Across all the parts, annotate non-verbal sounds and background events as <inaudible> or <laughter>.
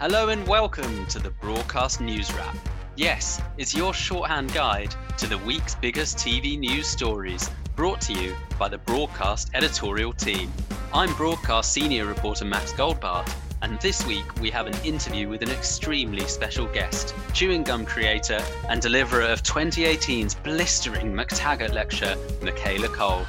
Hello and welcome to the Broadcast News Wrap. Yes, it's your shorthand guide to the week's biggest TV news stories, brought to you by the Broadcast editorial team. I'm Broadcast Senior Reporter Max Goldbart, and this week we have an interview with an extremely special guest, chewing gum creator and deliverer of 2018's blistering MacTaggart lecture, Michaela Coel.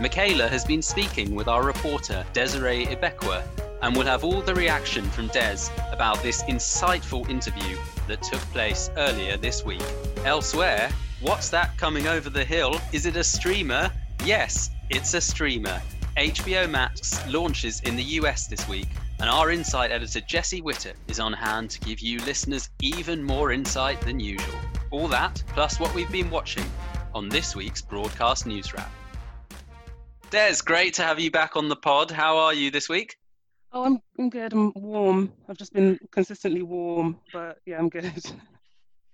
Michaela has been speaking with our reporter Desiree Ibekwe and we'll have all the reaction from Des about this insightful interview that took place earlier this week. Elsewhere, what's that coming over the hill? Is it a streamer? Yes, it's a streamer. HBO Max launches in the US this week, and our insight editor Jesse Whittock is on hand to give you listeners even more insight than usual. All that, plus what we've been watching on this week's broadcast news wrap. Des, great to have you back on the pod. How are you this week? Oh, I'm I'm good. I'm warm. I've just been consistently warm, but yeah, I'm good.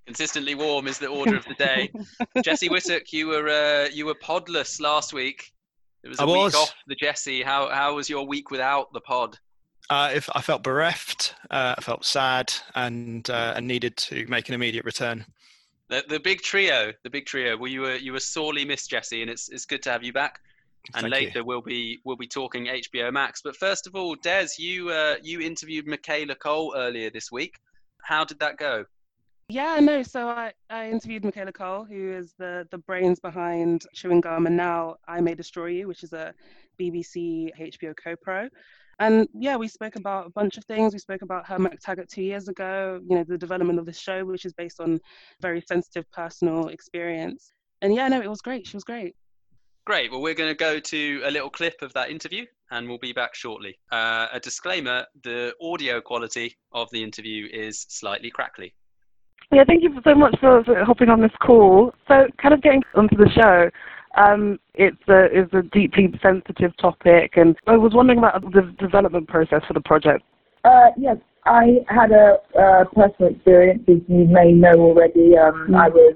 Consistently warm is the order of the day. <laughs> Jesse Whittock, you were uh, you were podless last week. It was a I week was. off the Jesse. How how was your week without the pod? Uh, if I felt bereft, uh, I felt sad, and uh, and needed to make an immediate return. The the big trio, the big trio. Well, you were you were sorely missed, Jesse, and it's it's good to have you back. And Thank you. later we'll be we'll be talking HBO Max. But first of all, Des, you uh, you interviewed Michaela Coel earlier this week. How did that go? Yeah, no. So I, I interviewed Michaela Coel, who is the the brains behind Chewing Gum, and now I May Destroy You, which is a BBC HBO co-pro. And yeah, we spoke about a bunch of things. We spoke about her MacTaggart two years ago. You know, the development of the show, which is based on very sensitive personal experience. And yeah, no, it was great. She was great. Great. Well, we're going to go to a little clip of that interview and we'll be back shortly. Uh, a disclaimer the audio quality of the interview is slightly crackly. Yeah, thank you so much for, for hopping on this call. So, kind of getting onto the show, um, it's a it's a deeply sensitive topic, and I was wondering about the development process for the project. Uh, yes, I had a uh, personal experience, as you may know already. Um, I was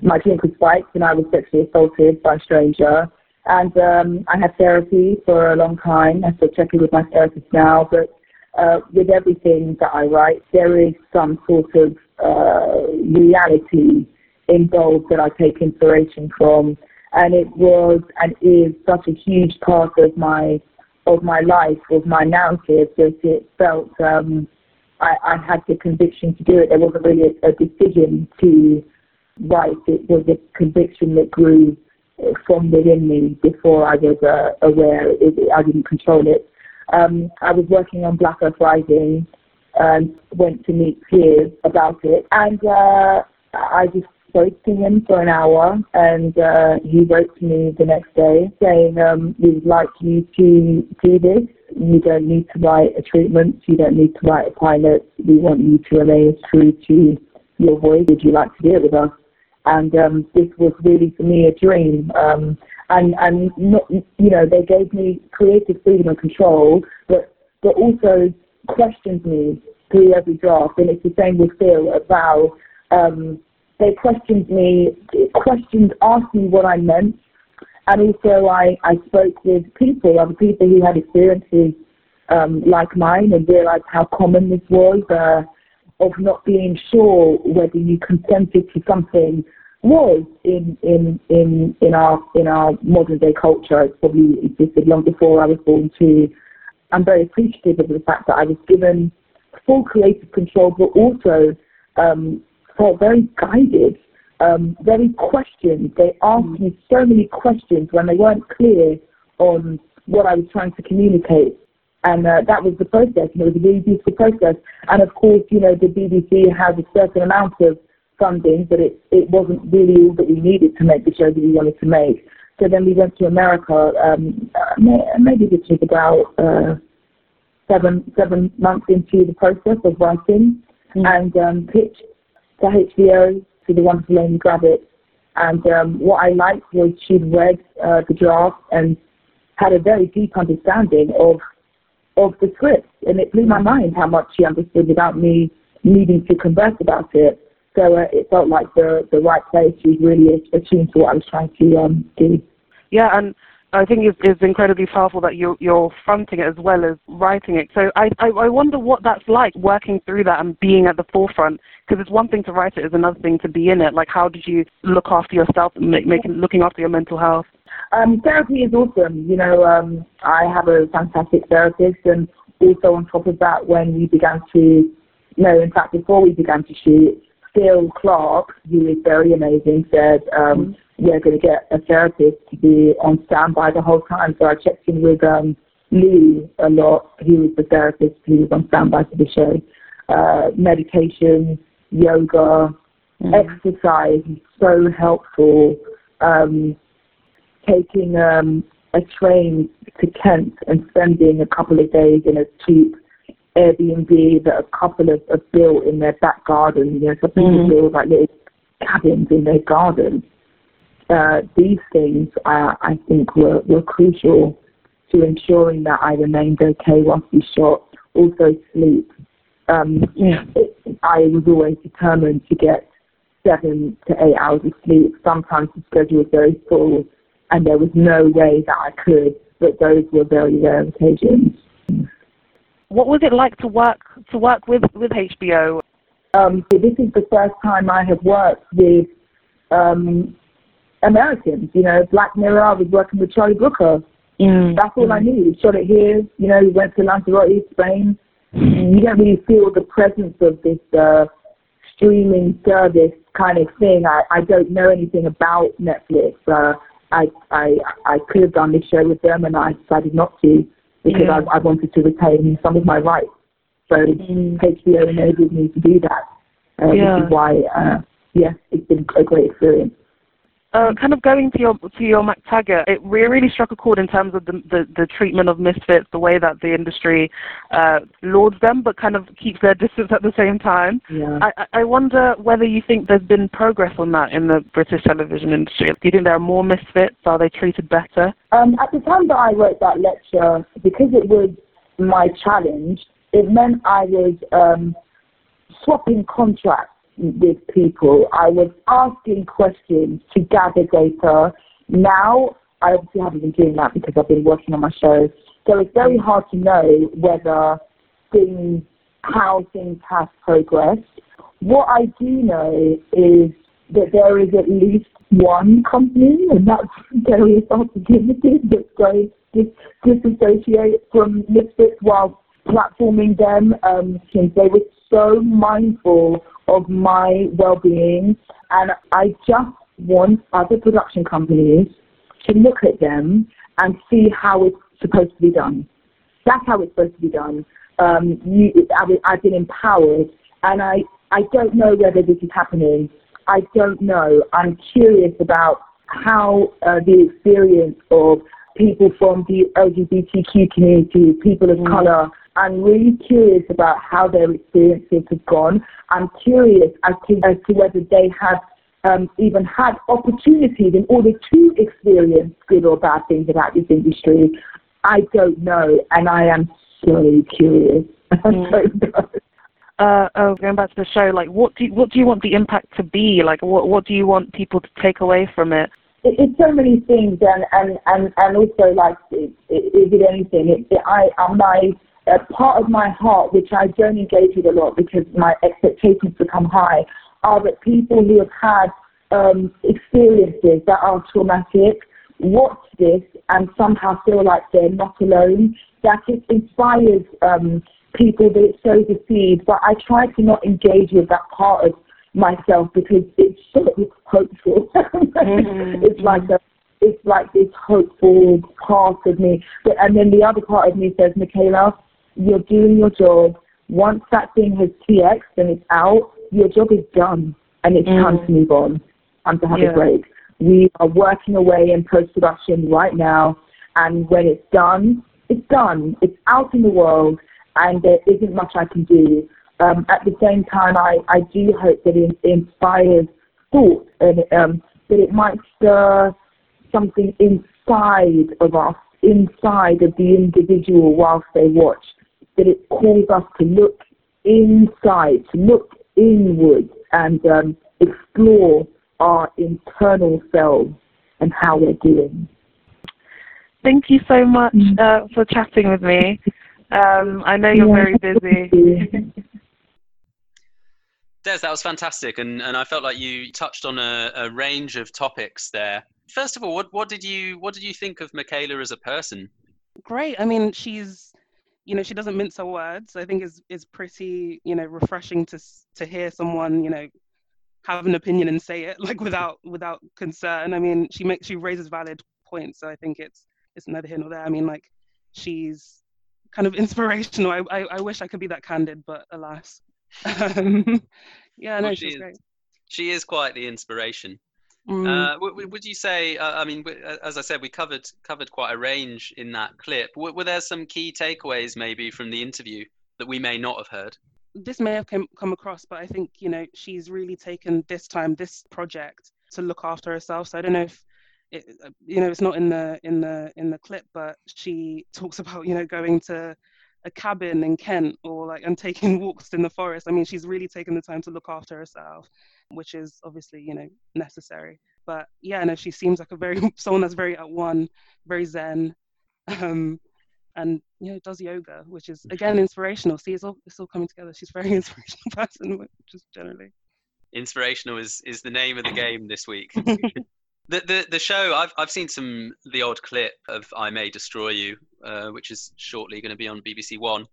my drink was spiked, and I was sexually assaulted by a stranger. And um, I had therapy for a long time. I'm still checking with my therapist now, but uh, with everything that I write, there is some sort of uh, reality involved that I take inspiration from, and it was and is such a huge part of my of my life, of my narrative, that it felt um, I, I had the conviction to do it. There wasn't really a, a decision to write. It was a conviction that grew uh, from within me before I was uh, aware. It, I didn't control it. Um, I was working on Black Earth Rising and went to meet Piers about it. And uh, I just spoke to him for an hour, and uh, he wrote to me the next day saying, um, "We would like you to do this. You don't need to write a treatment. You don't need to write a pilot. We want you to remain true to your voice. Would you like to do it with us?" And um, this was really for me a dream. Um, and and not, you know they gave me creative freedom and control, but but also questioned me through every draft. And it's the same with Phil Val. Um, they questioned me, questioned, asked me what I meant, and also I, I spoke with people, other people who had experiences um, like mine, and realized how common this was uh, of not being sure whether you consented to something was in in in in our in our modern day culture. It's probably existed long before I was born too. I'm very appreciative of the fact that I was given full creative control, but also um, felt very guided, um, very questioned. They asked me so many questions when they weren't clear on what I was trying to communicate. And uh, that was the process. And it was a really beautiful process. And of course, you know, the BBC has a certain amount of funding, but it, it wasn't really all that we needed to make the show that we wanted to make. So then we went to America. Um, uh, maybe this was about uh, seven seven months into the process of writing, and um, pitched to HBO to the wonderful Amy Gravitt. And um, what I liked was she'd read uh, the draft and had a very deep understanding of of the script, and it blew my mind how much she understood without me needing to converse about it. So uh, it felt like the the right place. She was really attuned to what I was trying to um, do. Yeah, and I think it's, it's incredibly powerful that you're, you're fronting it as well as writing it. So I, I, I wonder what that's like working through that and being at the forefront. Because it's one thing to write it, it's another thing to be in it. Like, how did you look after yourself and make, making looking after your mental health? Um, therapy is awesome. You know, um, I have a fantastic therapist, and also on top of that, when we began to, no, in fact, before we began to shoot, Phil Clark, who is very amazing, said, um, mm-hmm. we're going to get a therapist to be on standby the whole time. So I checked in with um, Lou a lot. He was the therapist who was on standby for the show. Uh, medication, yoga, mm-hmm. exercise is so helpful. Um, taking um, a train to Kent and spending a couple of days in a cheap Airbnb that a couple of have built in their back garden. You know, some people mm-hmm. build like little cabins in their garden. Uh, these things, uh, I think, were, were crucial to ensuring that I remained okay whilst we shot. Also, sleep. Um, yeah. it, I was always determined to get seven to eight hours of sleep. Sometimes the schedule was very full, and there was no way that I could, but those were very rare occasions. What was it like to work to work with with HBO? Um, this is the first time I have worked with um, Americans. You know, Black Mirror. I was working with Charlie Brooker. Mm. That's all mm. I knew. Shot it here. You know, we went to Lanzarote, Spain. You don't really feel the presence of this uh, streaming service kind of thing. I, I don't know anything about Netflix. Uh, I, I I could have done this show with them, and I decided not to because yeah. I, I wanted to retain some of my rights. So mm. HBO enabled me to do that, uh, yeah. which is why, uh, yes, it's been a great experience. Uh, kind of going to your to your MacTaggart, it really struck a chord in terms of the, the, the treatment of misfits, the way that the industry uh, lauds them, but kind of keeps their <laughs> distance at the same time. Yeah. I, I wonder whether you think there's been progress on that in the British television industry. Do you think there are more misfits? Are they treated better? Um, at the time that I wrote that lecture, because it was my challenge, it meant I was um, swapping contracts with people. I was asking questions to gather data. Now, I obviously haven't been doing that because I've been working on my show. So it's very hard to know whether things, how things have progressed. What I do know is that there is at least one company, and that's Arthur Limited, that's going to <laughs> disassociate from Misfits while platforming them. Um, they were so mindful of my well-being, and I just want other production companies to look at them and see how it's supposed to be done. That's how it's supposed to be done. Um, you, I've been empowered, and I, I don't know whether this is happening. I don't know. I'm curious about how uh, the experience of people from the LGBTQ community, people of mm. color, I'm really curious about how their experiences have gone. I'm curious as to, as to whether they have um, even had opportunities in order to experience good or bad things about this industry. I don't know, and I am so curious. <laughs> Mm. Uh, oh, going back to the show, like, what do you, what do you want the impact to be? Like, what what do you want people to take away from it? it, it's so many things, and and and and also like, is it, it anything? It, it, I, my a part of my heart, which I don't engage with a lot because my expectations become high, are that people who have had um, experiences that are traumatic watch this and somehow feel like they're not alone. That it inspires um, people that it sows a seed, but I try to not engage with that part of myself because it's so hopeful. <laughs> mm-hmm. It's like a it's like this hopeful part of me. But, and then the other part of me says, Michaela, you're doing your job. Once that thing has TX and it's out, your job is done and it's mm. time to move on. Time to have yeah. a break. We are working away in post production right now, and when it's done, it's done. It's out in the world, and there isn't much I can do. Um, at the same time, I, I do hope that it inspires thought and um, that it might stir something inside of us, inside of the individual whilst they watch that it calls us to look inside, to look inward and um, explore our internal selves and how we're doing. Thank you so much uh, for chatting with me. Um, I know you're very busy. <laughs> Des, that was fantastic, and, and I felt like you touched on a, a range of topics there. First of all, what, what did you what did you think of Michaela as a person? Great. I mean, she's you know she doesn't mince her words. I think is is pretty you know refreshing to to hear someone you know have an opinion and say it <laughs> like without without concern. I mean, she makes she raises valid points, so I think it's it's neither here nor there. I mean, like she's kind of <laughs> inspirational. I I, I wish I could be that candid, but alas. <laughs> Um, yeah, no, Well, she's she is- great. She is quite the inspiration. Mm. Uh, would you say? Uh, I mean, as I said, we covered covered quite a range in that clip. W- were there some key takeaways maybe from the interview that we may not have heard? this may have come, come across, but I think you know she's really taken this time, this project, to look after herself. So I don't know if it, uh, you know it's not in the in the in the clip, but she talks about you know going to a cabin in Kent or like and taking <laughs> walks in the forest. I mean, she's really taken the time to look after herself, which is obviously you know necessary. But yeah, no, she seems like a very <laughs> someone that's very at one, very zen. Um, and you know does yoga, which is again inspirational. See, it's all it's all coming together. She's a very <laughs> inspirational person, just generally. Inspirational is is the name of the game this week. <laughs> the, the the show I've I've seen some the odd clip of I May Destroy You, uh, which is shortly going to be on BBC One,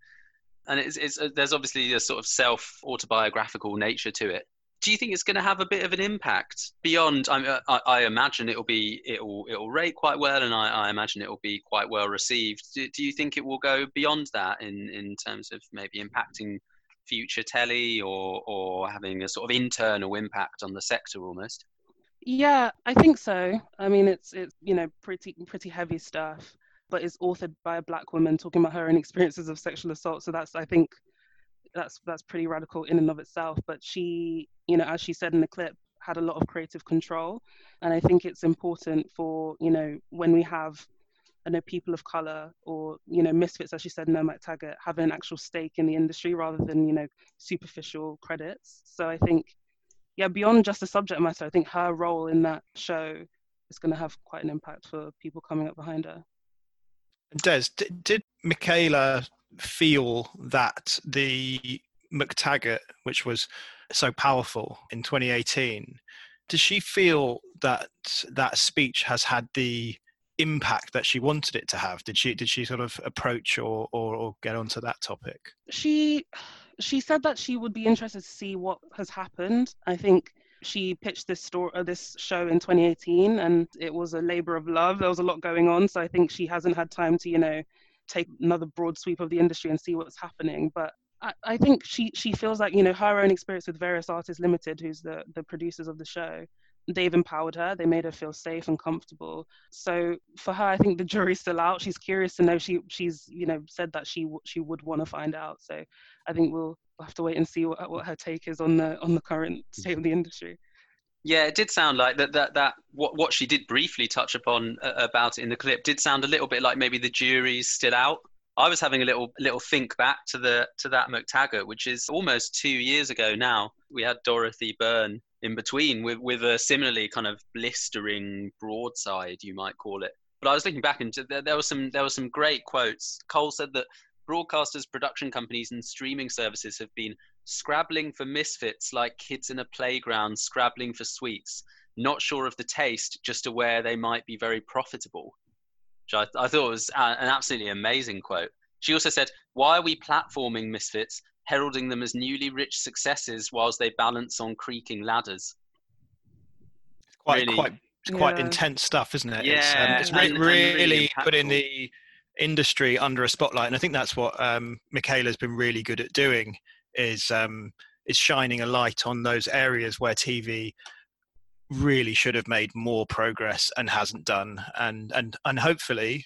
and it's, it's uh, there's obviously a sort of self autobiographical nature to it. Do you think it's going to have a bit of an impact beyond? I, I, I imagine it'll be it'll it'll rate quite well, and I, I imagine it'll be quite well received. Do, do you think it will go beyond that in in terms of maybe impacting future telly or or having a sort of internal impact on the sector almost? Yeah, I think so. I mean, it's it's you know pretty pretty heavy stuff, but it's authored by a black woman talking about her own experiences of sexual assault. So that's I think that's that's pretty radical in and of itself. But she, you know, as she said in the clip, had a lot of creative control, and I think it's important for you know when we have. I know people of color or you know misfits, as she said, no MacTaggart, have an actual stake in the industry rather than you know superficial credits. So I think yeah, beyond just the subject matter, I think her role in that show is going to have quite an impact for people coming up behind her. Des, did Michaela feel that the MacTaggart, which was so powerful in 2018, does she feel that that speech has had the impact that she wanted it to have? Did she did she sort of approach or or, or get onto that topic? She she said that she would be interested to see what has happened. I think she pitched this story, uh, this show in 2018, and it was a labor of love. There was a lot going on, so I think she hasn't had time to, you know, take another broad sweep of the industry and see what's happening. But I, I think she she feels like, you know, her own experience with Various Artists Limited, who's the the producers of the show, they've empowered her. They made her feel safe and comfortable. So for her, I think the jury's still out. She's curious to know. She she's you know said that she she would want to find out. So I think we'll, have to wait and see what, what her take is on the on the current state of the industry. Yeah, it did sound like that. That that what what she did briefly touch upon uh, about it in the clip did sound a little bit like maybe the jury's still out. I was having a little little think back to the to that MacTaggart, which is almost two years ago now. We had Dorothy Byrne in between with with a similarly kind of blistering broadside, you might call it. But I was looking back and there, there was some there were some great quotes. Coel said that broadcasters, production companies, and streaming services have been scrabbling for misfits like kids in a playground scrabbling for sweets, not sure of the taste, just aware they might be very profitable. Which I, I thought was a- an absolutely amazing quote. She also said, Why are we platforming misfits, heralding them as newly rich successes whilst they balance on creaking ladders? It's quite Really- quite it's quite Yeah. intense stuff, isn't it? it's, Yeah, um, it's and- re- and really really putting the industry under a spotlight, and I think that's what um, Michaela's been really good at doing is um, is shining a light on those areas where TV really should have made more progress and hasn't done, and and and hopefully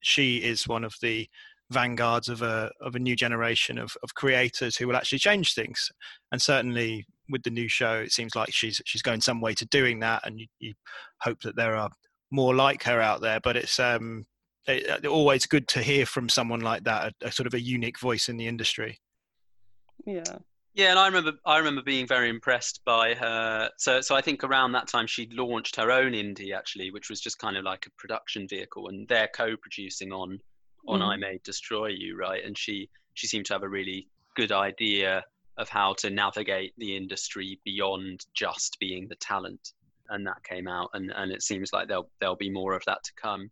she is one of the vanguards of a of a new generation of, of creators who will actually change things. And certainly with the new show it seems like she's she's going some way to doing that and you, you hope that there are more like her out there. But it's um it, always good to hear from someone like that a, a sort of a unique voice in the industry Yeah. Yeah, and I remember I remember being very impressed by her. So so I think around that time she launched her own indie actually, which was just kind of like a production vehicle, and they're co-producing on on mm. I May Destroy You, right? And she she seemed to have a really good idea of how to navigate the industry beyond just being the talent, and that came out, and and it seems like there'll there'll be more of that to come.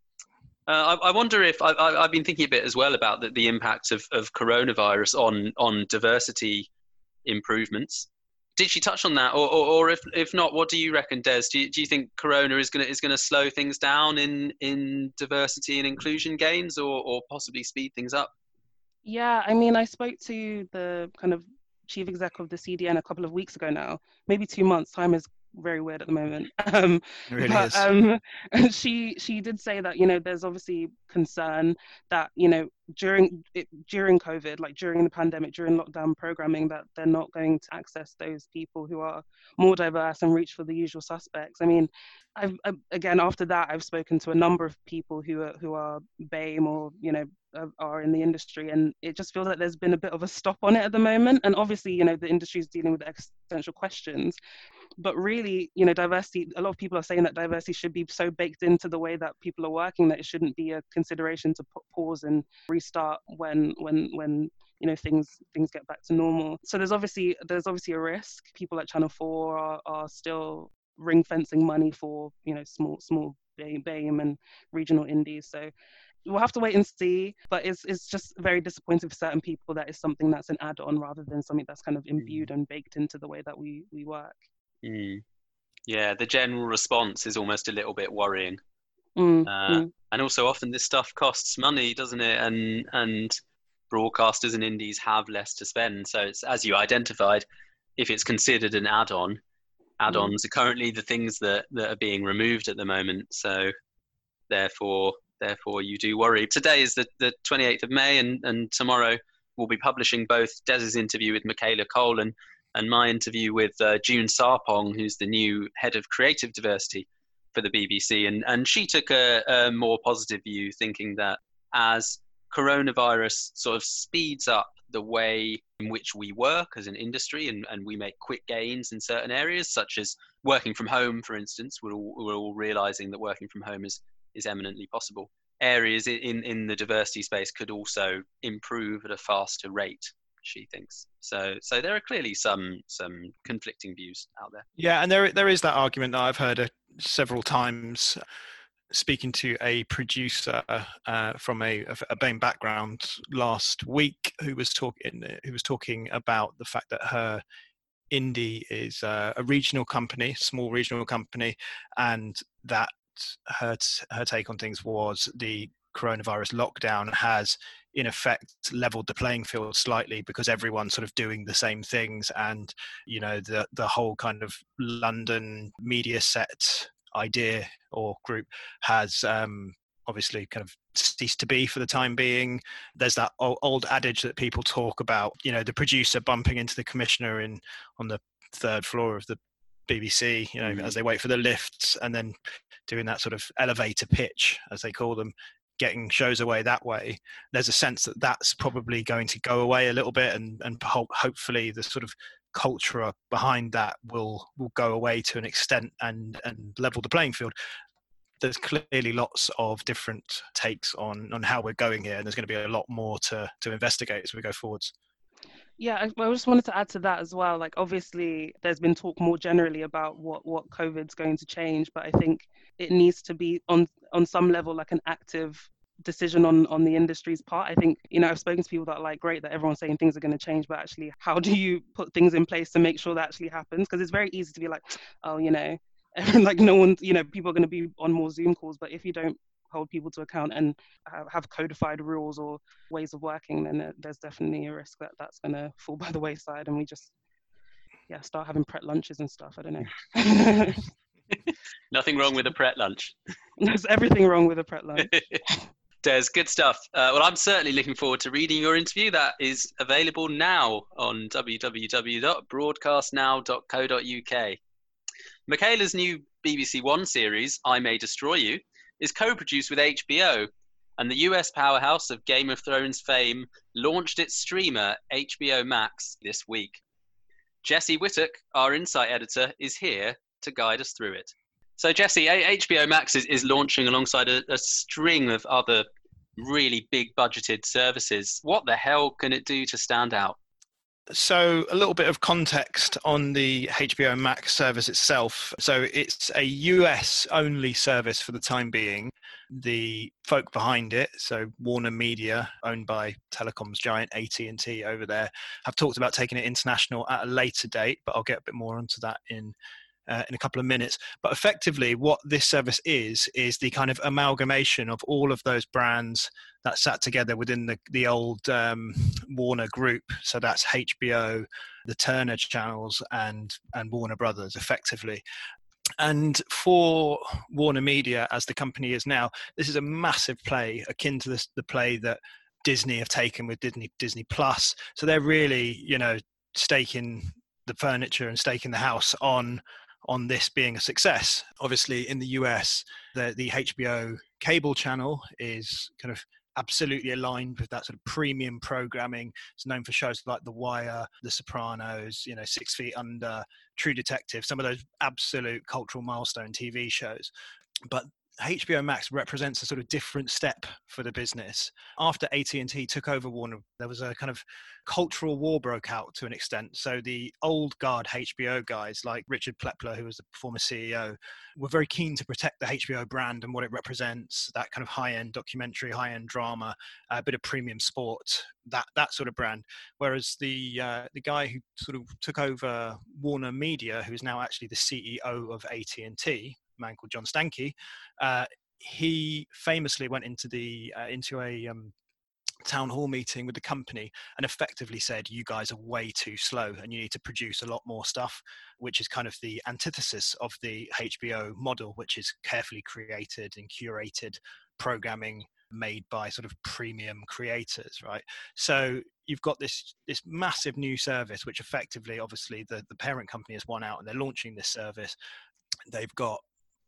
Uh, I, I, wonder if I, have been thinking a bit as well about the, the impact of, of coronavirus on on diversity improvements. Did she touch on that, or, or, or if if not, what do you reckon, Des? Do you, do you think Corona is going to is to slow things down in in diversity and inclusion gains, or or possibly speed things up? Yeah, I mean, I spoke to the kind of chief exec of the CDN a couple of weeks ago now, maybe two months. Time is very weird at the moment. <laughs> Um, really but, is. Um, <laughs> she she did say that you know there's obviously concern that you know during it, during COVID, like during the pandemic, during lockdown programming, that they're not going to access those people who are more diverse and reach for the usual suspects. I mean, I've again after that I've spoken to a number of people who are who are BAME or you know are in the industry, and it just feels like there's been a bit of a stop on it at the moment. And obviously, you know, the industry is dealing with existential questions but really you know diversity a lot of people are saying that diversity should be so baked into the way that people are working that it shouldn't be a consideration to pause and restart when when when you know things things get back to normal. So there's obviously there's obviously a risk. People at channel 4 are, are still ring fencing money for you know small small BAME and regional indies. So we'll have to wait and see but it's, it's just very disappointing for certain people that is something that's an add-on rather than something that's kind of imbued mm. and baked into the way that we we work Mm. Yeah, the general response is almost a little bit worrying. Mm, uh, mm. And also, often this stuff costs money, doesn't it? And and broadcasters and indies have less to spend. So it's as you identified, if it's considered an add-on, add-ons mm. are currently the things that that are being removed at the moment. So therefore, therefore, you do worry. Today is the the 28th of May, and and tomorrow we'll be publishing both Des's interview with Michaela Coel and and my interview with uh, June Sarpong, who's the new head of creative diversity for the BBC. And, and she took a, a more positive view, thinking that as coronavirus sort of speeds up the way in which we work as an industry and, and we make quick gains in certain areas, such as working from home, for instance, we're all, we're all realizing that working from home is, is eminently possible. Areas in, in the diversity space could also improve at a faster rate she thinks. So so there are clearly some some conflicting views out there. Yeah, and there there is that argument that I've heard uh, several times. Speaking to a producer uh, from a, a BAME background last week, who was talking who was talking about the fact that her indie is uh, a regional company, small regional company, and that her her take on things was the coronavirus lockdown has in effect leveled the playing field slightly because everyone's sort of doing the same things and you know the the whole kind of london media set idea or group has um, obviously kind of ceased to be for the time being there's that old adage that people talk about you know the producer bumping into the commissioner in on the third floor of the BBC, you know, mm-hmm. as they wait for the lifts and then doing that sort of elevator pitch, as they call them, getting shows away that way there's a sense that that's probably going to go away a little bit and and hopefully the sort of culture behind that will will go away to an extent and and level the playing field there's clearly lots of different takes on on how we're going here and there's going to be a lot more to to investigate as we go forwards yeah, I, I just wanted to add to that as well. Like, obviously, there's been talk more generally about what what COVID's going to change, but I think it needs to be on on some level like an active decision on on the industry's part. I think you know I've spoken to people that are like great that everyone's saying things are going to change, but actually, how do you put things in place to make sure that actually happens? Because it's very easy to be like, <tsk> oh, you know, <laughs> like no one, you know, people are going to be on more Zoom calls, but if you don't hold people to account and have codified rules or ways of working, then there's definitely a risk that that's going to fall <laughs> by the wayside, and we just yeah start having Pret lunches and stuff. I don't know. <laughs> Nothing wrong with a Pret lunch. There's everything wrong with a Pret lunch. Des, good stuff. Uh, well, I'm certainly looking forward to reading your interview. That is available now on www.broadcastnow.co.uk. Michaela's new BBC One series, I May Destroy You, is co produced with HBO, and the US powerhouse of Game of Thrones fame launched its streamer, HBO Max, this week. Jesse Whittock, our insight editor, is here to guide us through it. So, Jesse, HBO Max is, is launching alongside a, a string of other really big budgeted services. What the hell can it do to stand out? So, a little bit of context on the HBO Max service itself. So, it's a US only service for the time being. The folk behind it, so Warner Media, owned by telecoms giant AT&T over there, have talked about taking it international at a later date, but I'll get a bit more onto that in uh, in a couple of minutes. But effectively, what this service is is the kind of amalgamation of all of those brands that sat together within the the old um, Warner Group. So that's HBO, the Turner channels, and and Warner Brothers, effectively. And for Warner Media, as the company is now, this is a massive play akin to this, the play that Disney have taken with Disney Disney Plus. So they're really, you know, staking the furniture and staking the house on on this being a success. Obviously, in the US, the, the HBO cable channel is kind of absolutely aligned with that sort of premium programming. It's known for shows like The Wire, The Sopranos, you know, Six Feet Under, True Detective, some of those absolute cultural milestone TV shows. But HBO Max represents a sort of different step for the business. After AT&T took over Warner, there was a kind of cultural war broke out to an extent. So the old guard HBO guys like Richard Plepler, who was the former CEO, were very keen to protect the HBO brand and what it represents, that kind of high-end documentary, high-end drama, a bit of premium sport, that that sort of brand. Whereas the uh, the guy who sort of took over Warner Media, who is now actually the CEO of AT&T, man called John Stankey, uh, he famously went into the uh, into a um, town hall meeting with the company and effectively said you guys are way too slow and you need to produce a lot more stuff which is kind of the antithesis of the hbo model which is carefully created and curated programming made by sort of premium creators right? So you've got this this massive new service which effectively obviously the, the parent company has won out and they're launching this service. They've got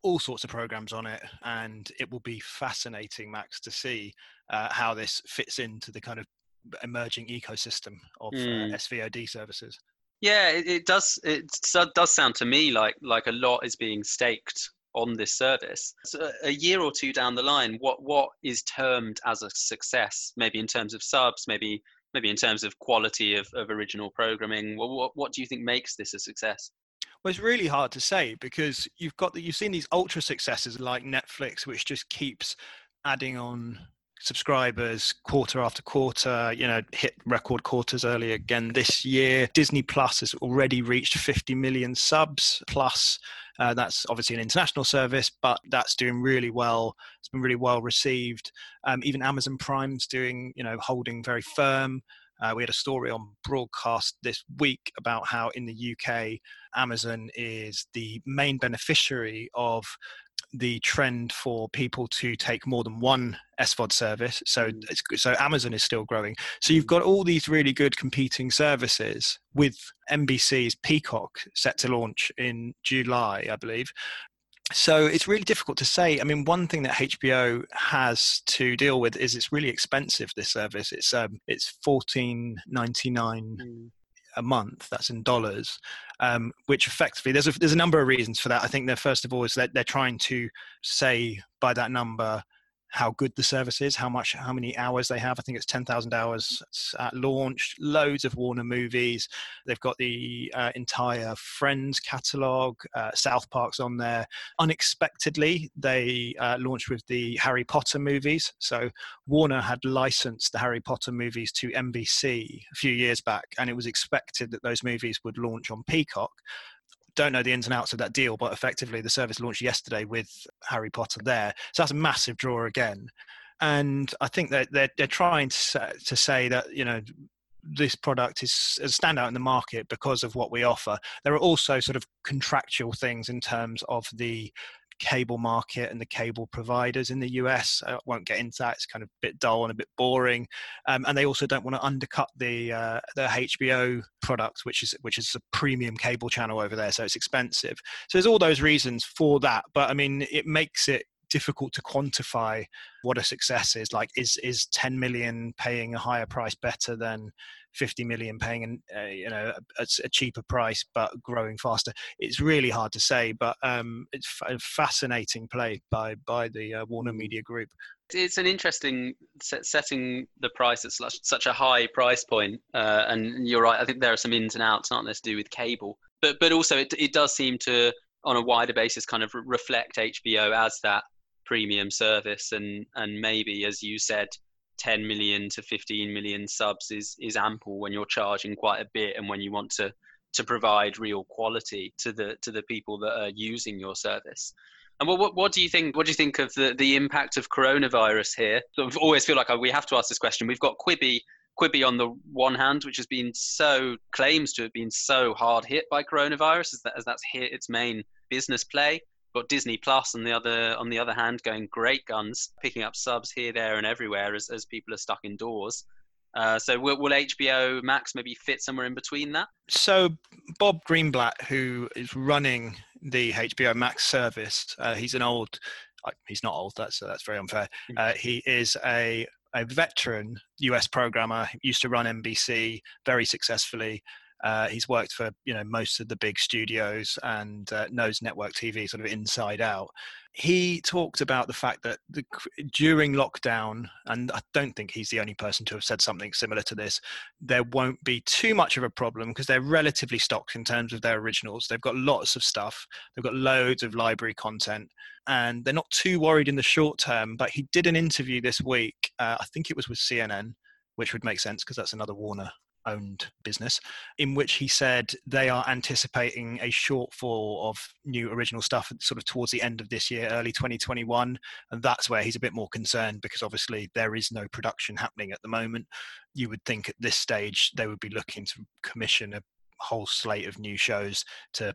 all sorts of programs on it, and it will be fascinating, Max, to see uh, how this fits into the kind of emerging ecosystem of mm. uh, hmm. SVOD services. Yeah, it, it, does. It does sound to me like like a lot is being staked on this service. So a year or two down the line, what what is termed as a success? Maybe in terms of subs, maybe maybe in terms of quality of, of original programming. What, what what do you think makes this a success? Well, it's really hard to say because you've got that you've seen these ultra successes like Netflix, which just keeps adding on subscribers quarter after quarter you know hit record quarters early again this year. Disney plus has already reached 50 million subs plus. Uh, that's obviously an international service but that's doing really well. It's been really well received. Um, even amazon prime's doing you know holding very firm uh, we had a story on broadcast this week about how in the UK, Amazon is the main beneficiary of the trend for people to take more than one SVOD service. So, mm. so Amazon is still growing. So you've got all these really good competing services with NBC's Peacock set to launch in July, I believe so it's really difficult to say. I mean, one thing that HBO has to deal with is it's really expensive. This service, it's um, it's fourteen ninety nine mm. a month. That's in dollars, um, which effectively there's a there's a number of reasons for that. I think that first of all is that they're trying to say by that number how good the service is, how much, how many hours they have. I think it's 10,000 hours at launch, loads of Warner movies. They've got the uh, entire Friends catalog, uh, South Park's on there. Unexpectedly, they uh, launched with the Harry Potter movies. So Warner had licensed the Harry Potter movies to NBC a few years back, and it was expected that those movies would launch on Peacock don't know the ins and outs of that deal, but effectively the service launched yesterday with Harry Potter there. So that's a massive draw again. And I think that they're, they're trying to, to say that, you know, this product is a standout in the market because of what we offer. There are also sort of contractual things in terms of the cable market and the cable providers in the US. I won't get into that; it's kind of a bit dull and a bit boring. Um, and they also don't want to undercut the uh, the HBO product, which is which is a premium cable channel over there, so it's expensive. So there's all those reasons for that. But I mean, it makes it difficult to quantify what a success is. Like, is is 10 million paying a higher price better than 50 million paying an, uh, you know a, a, cheaper price but growing faster? It's really hard to say, but um, it's a fascinating play by by the uh, Warner Media Group. It's an interesting set, setting the price at such, such a high price point, uh, and you're right. I think there are some ins and outs, aren't there, to do with cable, but but also it it does seem to on a wider basis kind of reflect HBO as that premium service and and maybe as you said 10 million to 15 million subs is is ample when you're charging quite a bit and when you want to to provide real quality to the to the people that are using your service. And what, what, what do you think what do you think of the the impact of coronavirus here? I always feel like we have to ask this question. We've got quibi quibi on the one hand which has been so claims to have been so hard hit by coronavirus as, that, as that's hit its main business play got Disney Plus on the other on the other hand going great guns, picking up subs here, there, and everywhere as, as people are stuck indoors. Uh, so will, will HBO Max maybe fit somewhere in between that? So Bob Greenblatt, who is running the HBO Max service, uh, he's an old. Uh, he's not old. That's that's very unfair. Hmm. Uh, he is a a veteran US programmer. Used to run NBC very successfully. Uh, he's worked for you know most of the big studios and uh, knows network TV sort of inside out. He talked about the fact that the, during lockdown, and I don't think he's the only person to have said something similar to this. There won't be too much of a problem because they're relatively stocked in terms of their originals. They've got lots of stuff. They've got loads of library content, and they're not too worried in the short term. But he did an interview this week. Uh, I think it was with CNN, which would make sense because that's another Warner owned business, in which he said they are anticipating a shortfall of new original stuff sort of towards the end of this year, early 2021. And that's where he's a bit more concerned because obviously there is no production happening at the moment. You would think at this stage they would be looking to commission a whole slate of new shows to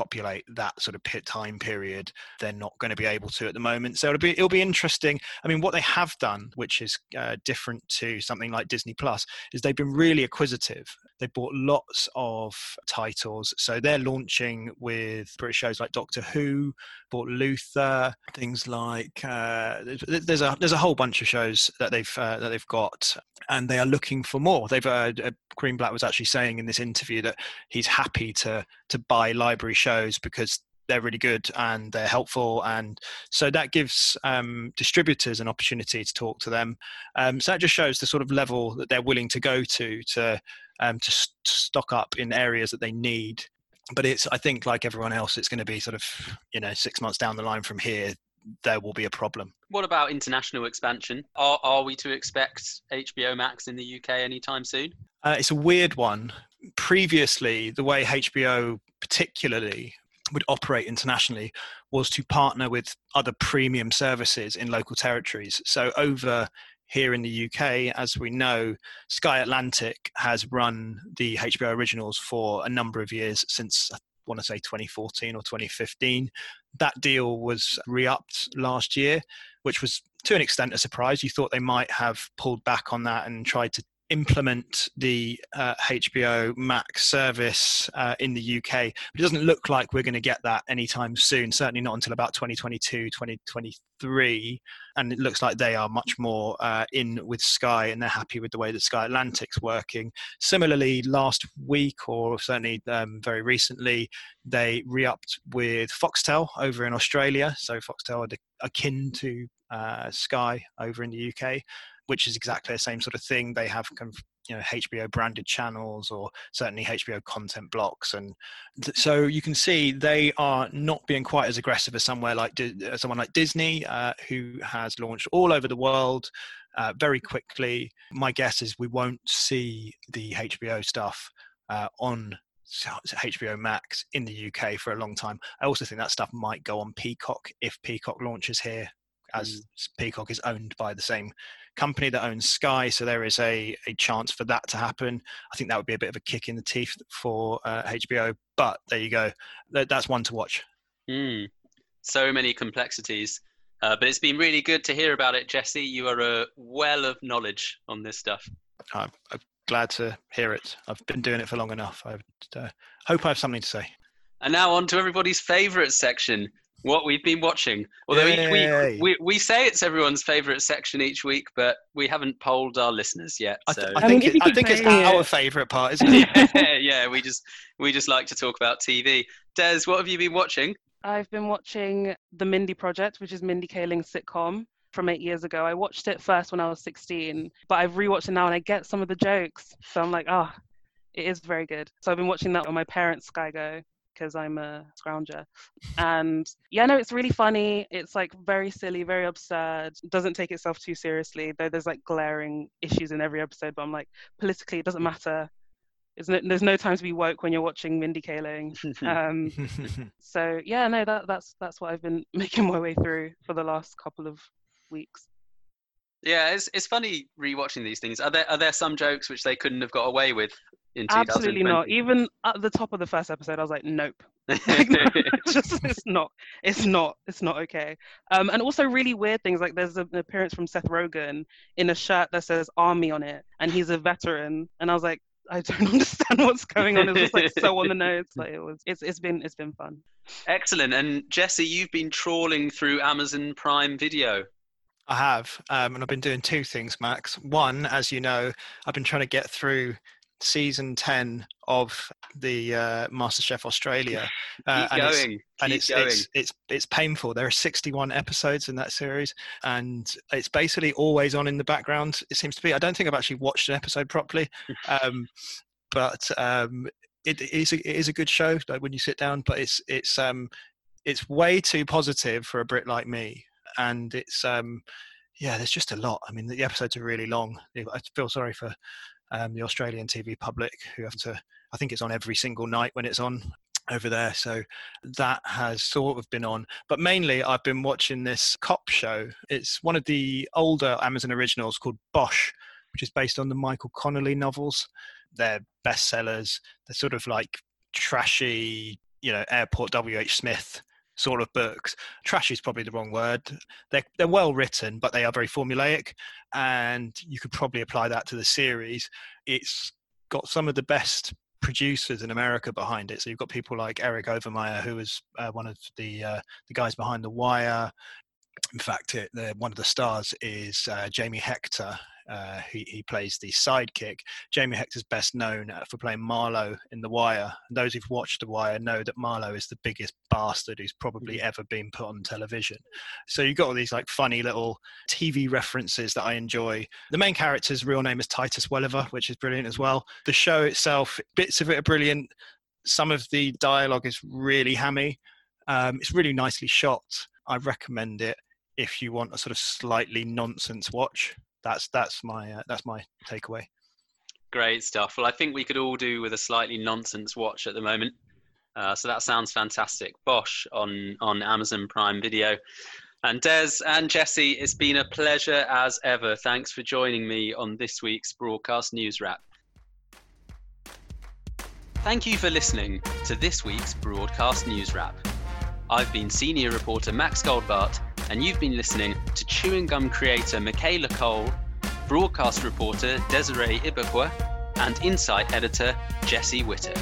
populate that sort of time period they're not going to be able to at the moment. So it'll be it'll be interesting. I mean what they have done which is uh, different to something like disney plus is they've been really acquisitive. They bought lots of titles. So they're launching with british shows like doctor who bought luther things like uh, there's a there's a whole bunch of shows that they've uh, that they've got and they are looking for more. They've uh, greenblatt was actually saying in this interview that he's happy to to buy library shows because they're really good and they're helpful and so that gives um, distributors an opportunity to talk to them. Um, so that just shows the sort of level that they're willing to go to to um, to st- stock up in areas that they need. But it's i think like everyone else it's going to be sort of you know six months down the line from here there will be a problem what about international expansion are, are we to expect hbo max in the uk anytime soon uh, it's a weird one previously the way hbo particularly would operate internationally was to partner with other premium services in local territories. So over here in the UK, as we know, Sky Atlantic has run the HBO originals for a number of years since I want to say 2014 or 2015. That deal was re upped last year, which was to an extent a surprise. You thought they might have pulled back on that and tried to implement the uh, HBO Max service uh, in the UK. But it doesn't look like we're going to get that anytime soon, certainly not until about 2022, 2023. And it looks like they are much more uh, in with Sky and they're happy with the way that Sky Atlantic's working. Similarly, last week, or certainly um, very recently, they re upped with Foxtel over in Australia. So Foxtel are akin to uh, Sky over in the UK which is exactly the same sort of thing. They have kind of you know HBO branded channels or certainly HBO content blocks, and th- so you can see they are not being quite as aggressive as somewhere like Di- someone like Disney, uh, who has launched all over the world. Uh, very quickly, my guess is we won't see the HBO stuff uh, on HBO Max in the UK for a long time. I also think that stuff might go on Peacock if Peacock launches here, as mm. Peacock is owned by the same company that owns Sky, so there is a, a chance for that to happen. I think that would be a bit of a kick in the teeth for uh, HBO, but there you go. That, that's one to watch. Mm. So many complexities. Uh, but it's been really good to hear about it, Jesse. You are a well of knowledge on this stuff. I'm, I'm glad to hear it. I've been doing it for long enough. I uh, hope I have something to say. And now on to everybody's favourite section what we've been watching. Although each week we, we say it's everyone's favourite section each week, but we haven't polled our listeners yet. I, So th- I I mean, think, if it, I think it's saying our favourite part, <laughs> isn't it? yeah, <laughs> yeah, we just we just like to talk about TV. Des, what have you been watching? I've been watching The Mindy Project, which is Mindy Kaling's sitcom from eight years ago. I watched it first when I was 16, but I've rewatched it now and I get some of the jokes. So I'm like, ah, it is very good. So I've been watching that on my parents' Sky Go because I'm a scrounger. And yeah, no, it's really funny. It's like very silly, very absurd. Doesn't take itself too seriously, though there's like glaring issues in every episode. But I'm like, politically, it doesn't matter. It's no, there's no time to be woke when you're watching Mindy Kaling. <laughs> Um, so yeah, no, that that's that's what I've been <laughs> making my way through for the last couple of weeks. yeah, it's it's funny rewatching these things. Are there are there some jokes which they couldn't have got away with Absolutely not. Even at the top of the first episode, I was like, nope. <laughs> <laughs> Like, no, it's just it's not. It's not. It's not okay. Um, and also really weird things like there's an appearance from Seth Rogen in a shirt that says Army on it, and he's a veteran, and I was like. I don't <laughs> understand what's going on. It's just like so on the nose. Like it was. It's it's been it's been fun. Excellent. And Jesse, you've been trawling through Amazon Prime Video. I have, um, and I've been doing two things, Max. One, as you know, I've been trying to get through season 10 of the uh, MasterChef Australia. Uh, and it's- going. and it's, it's it's it's painful. There are 61 episodes in that series, and it's basically always on in the background. It seems to be. I don't think I've actually watched an episode properly, <laughs> um, but um, it is a, it is a good show. Like when you sit down, but it's it's um it's way too positive for a Brit like me, and it's um yeah, there's just a lot. I mean, the episodes are really long. I feel sorry for um, the Australian TV public who have to. I think it's on every single night when it's on over there. So that has sort of been on. But mainly, I've been watching this cop show. It's one of the older Amazon originals called Bosch, which is based on the Michael Connelly novels. They're bestsellers. They're sort of like trashy, you know, Airport W.H. Smith sort of books. Trash is probably the wrong word. They're, they're well written, but they are very formulaic. And you could probably apply that to the series. It's got some of the best producers in America behind it. So you've got people like Eric Overmyer, who is uh, one of the uh, the guys behind The Wire. In fact, it, the, one of the stars is uh, Jamie Hector. Uh, he, he plays the sidekick. Jamie Hector's best known uh, for playing Marlo in The Wire. And those who've watched The Wire know that Marlo is the biggest bastard who's probably ever been put on television. So you've got all these like funny little TV references that I enjoy. The main character's real name is Titus Welliver, which is brilliant as well. The show itself, bits of it are brilliant. Some of the dialogue is really hammy. Um, it's really nicely shot. I recommend it if you want a sort of slightly nonsense watch. That's that's my uh, that's my takeaway. Great stuff. Well, I think we could all do with a slightly nonsense watch at the moment. Uh, so that sounds fantastic. Bosch on on Amazon Prime Video. And Des and Jesse, it's been a pleasure as ever. Thanks for joining me on this week's broadcast news wrap. Thank you for listening to this week's broadcast news wrap. I've been senior reporter Max Goldbart, and you've been listening to chewing gum creator Michaela Coel, broadcast reporter Desiree Ibekwe, and insight editor Jesse Whittock.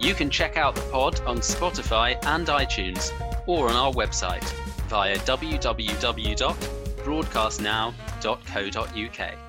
You can check out the pod on Spotify and iTunes, or on our website via www.broadcastnow.co.uk.